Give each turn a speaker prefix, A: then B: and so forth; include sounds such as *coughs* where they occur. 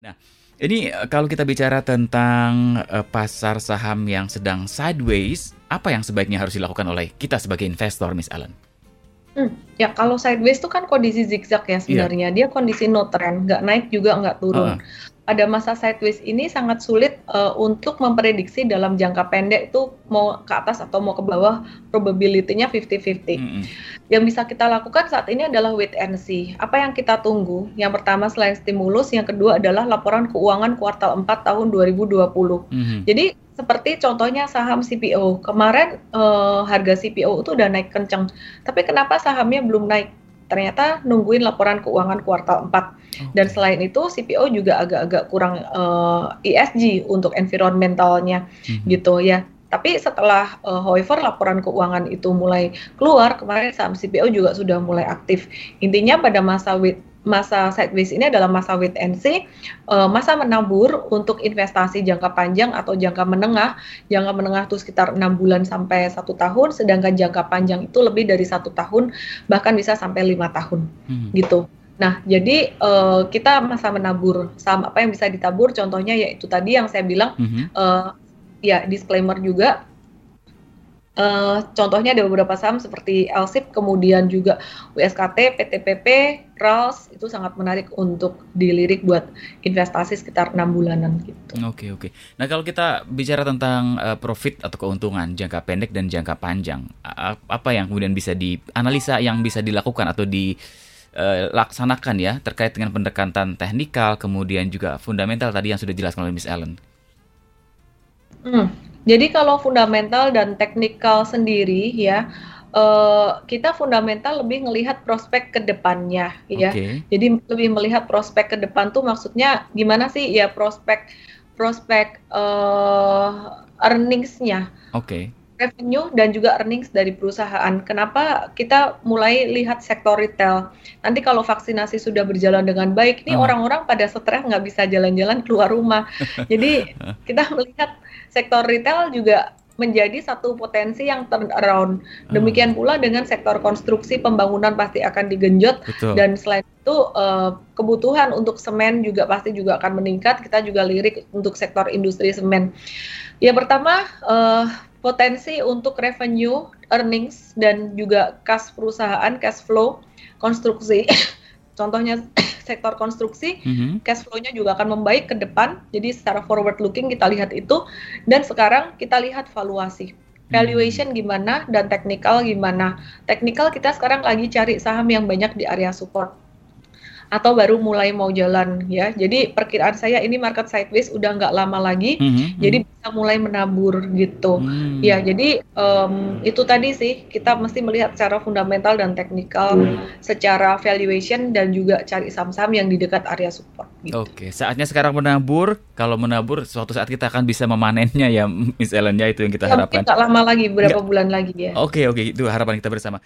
A: Nah, ini eh, kalau kita bicara tentang uh, pasar saham yang sedang sideways, apa yang sebaiknya harus dilakukan oleh kita sebagai investor, Miss Allen?
B: Hmm, ya kalau sideways itu kan kondisi zigzag ya iya. sebenarnya. Yeah. Dia kondisi no trend, nggak naik juga nggak turun. Uh pada masa sideways ini sangat sulit uh, untuk memprediksi dalam jangka pendek itu mau ke atas atau mau ke bawah probability-nya 50-50. Mm -hmm. Yang bisa kita lakukan saat ini adalah wait and see. Apa yang kita tunggu? Yang pertama selain stimulus, yang kedua adalah laporan keuangan kuartal 4 tahun 2020. Mm -hmm. Jadi seperti contohnya saham CPO. Kemarin uh, harga CPO itu udah naik kenceng. Tapi kenapa sahamnya belum naik? Ternyata nungguin laporan keuangan kuartal 4. Okay. Dan selain itu CPO juga agak-agak kurang uh, eh, ESG untuk environmentalnya mm-hmm. gitu ya. Tapi setelah uh, however laporan keuangan itu mulai keluar, kemarin saham CPO juga sudah mulai aktif. Intinya pada masa wait masa sideways ini adalah masa wait and see, uh, masa menabur untuk investasi jangka panjang atau jangka menengah. Jangka menengah itu sekitar enam bulan sampai satu tahun, sedangkan jangka panjang itu lebih dari satu tahun, bahkan bisa sampai lima tahun, hmm. gitu. Nah, jadi uh, kita masa menabur saham apa yang bisa ditabur? Contohnya yaitu tadi yang saya bilang, hmm. uh, ya disclaimer juga Uh, contohnya ada beberapa saham seperti LSIP, kemudian juga USKT, PTPP, RALS itu sangat menarik untuk dilirik buat investasi sekitar enam bulanan gitu.
A: Oke oke. Nah kalau kita bicara tentang uh, profit atau keuntungan jangka pendek dan jangka panjang, apa yang kemudian bisa dianalisa yang bisa dilakukan atau dilaksanakan uh, ya terkait dengan pendekatan teknikal, kemudian juga fundamental tadi yang sudah dijelaskan oleh Miss Ellen?
B: Hmm, jadi kalau fundamental dan teknikal sendiri ya, uh, kita fundamental lebih melihat prospek ke depannya ya. Okay. Jadi lebih melihat prospek ke depan tuh maksudnya gimana sih ya prospek prospek uh, earningsnya.
A: Oke. Okay
B: revenue dan juga earnings dari perusahaan. Kenapa kita mulai lihat sektor retail? Nanti kalau vaksinasi sudah berjalan dengan baik, ini orang-orang pada stres nggak bisa jalan-jalan keluar rumah. *laughs* Jadi kita melihat sektor retail juga menjadi satu potensi yang turn around. Demikian pula dengan sektor konstruksi pembangunan pasti akan digenjot Betul. dan selain itu uh, kebutuhan untuk semen juga pasti juga akan meningkat. Kita juga lirik untuk sektor industri semen. Ya pertama uh, potensi untuk revenue, earnings dan juga cash perusahaan, cash flow, konstruksi. *laughs* Contohnya *coughs* sektor konstruksi, mm-hmm. cash flow-nya juga akan membaik ke depan. Jadi secara forward looking kita lihat itu dan sekarang kita lihat valuasi. Mhm. Valuation gimana dan teknikal gimana. Teknikal kita sekarang lagi cari saham yang banyak di area support atau baru mulai mau jalan ya. Jadi perkiraan saya ini market sideways udah nggak lama lagi, mm -hmm. jadi bisa mulai menabur gitu. Mm. Ya, jadi um, itu tadi sih kita mesti melihat secara fundamental dan teknikal, mm. secara valuation dan juga cari saham-saham yang di dekat area support.
A: Gitu. Oke, saatnya sekarang menabur. Kalau menabur, suatu saat kita akan bisa memanennya ya, *laughs* Miss Ellen ya itu yang kita ya, harapkan.
B: Nggak lama lagi, berapa Nggak. bulan lagi ya.
A: Oke, oke, itu harapan kita bersama.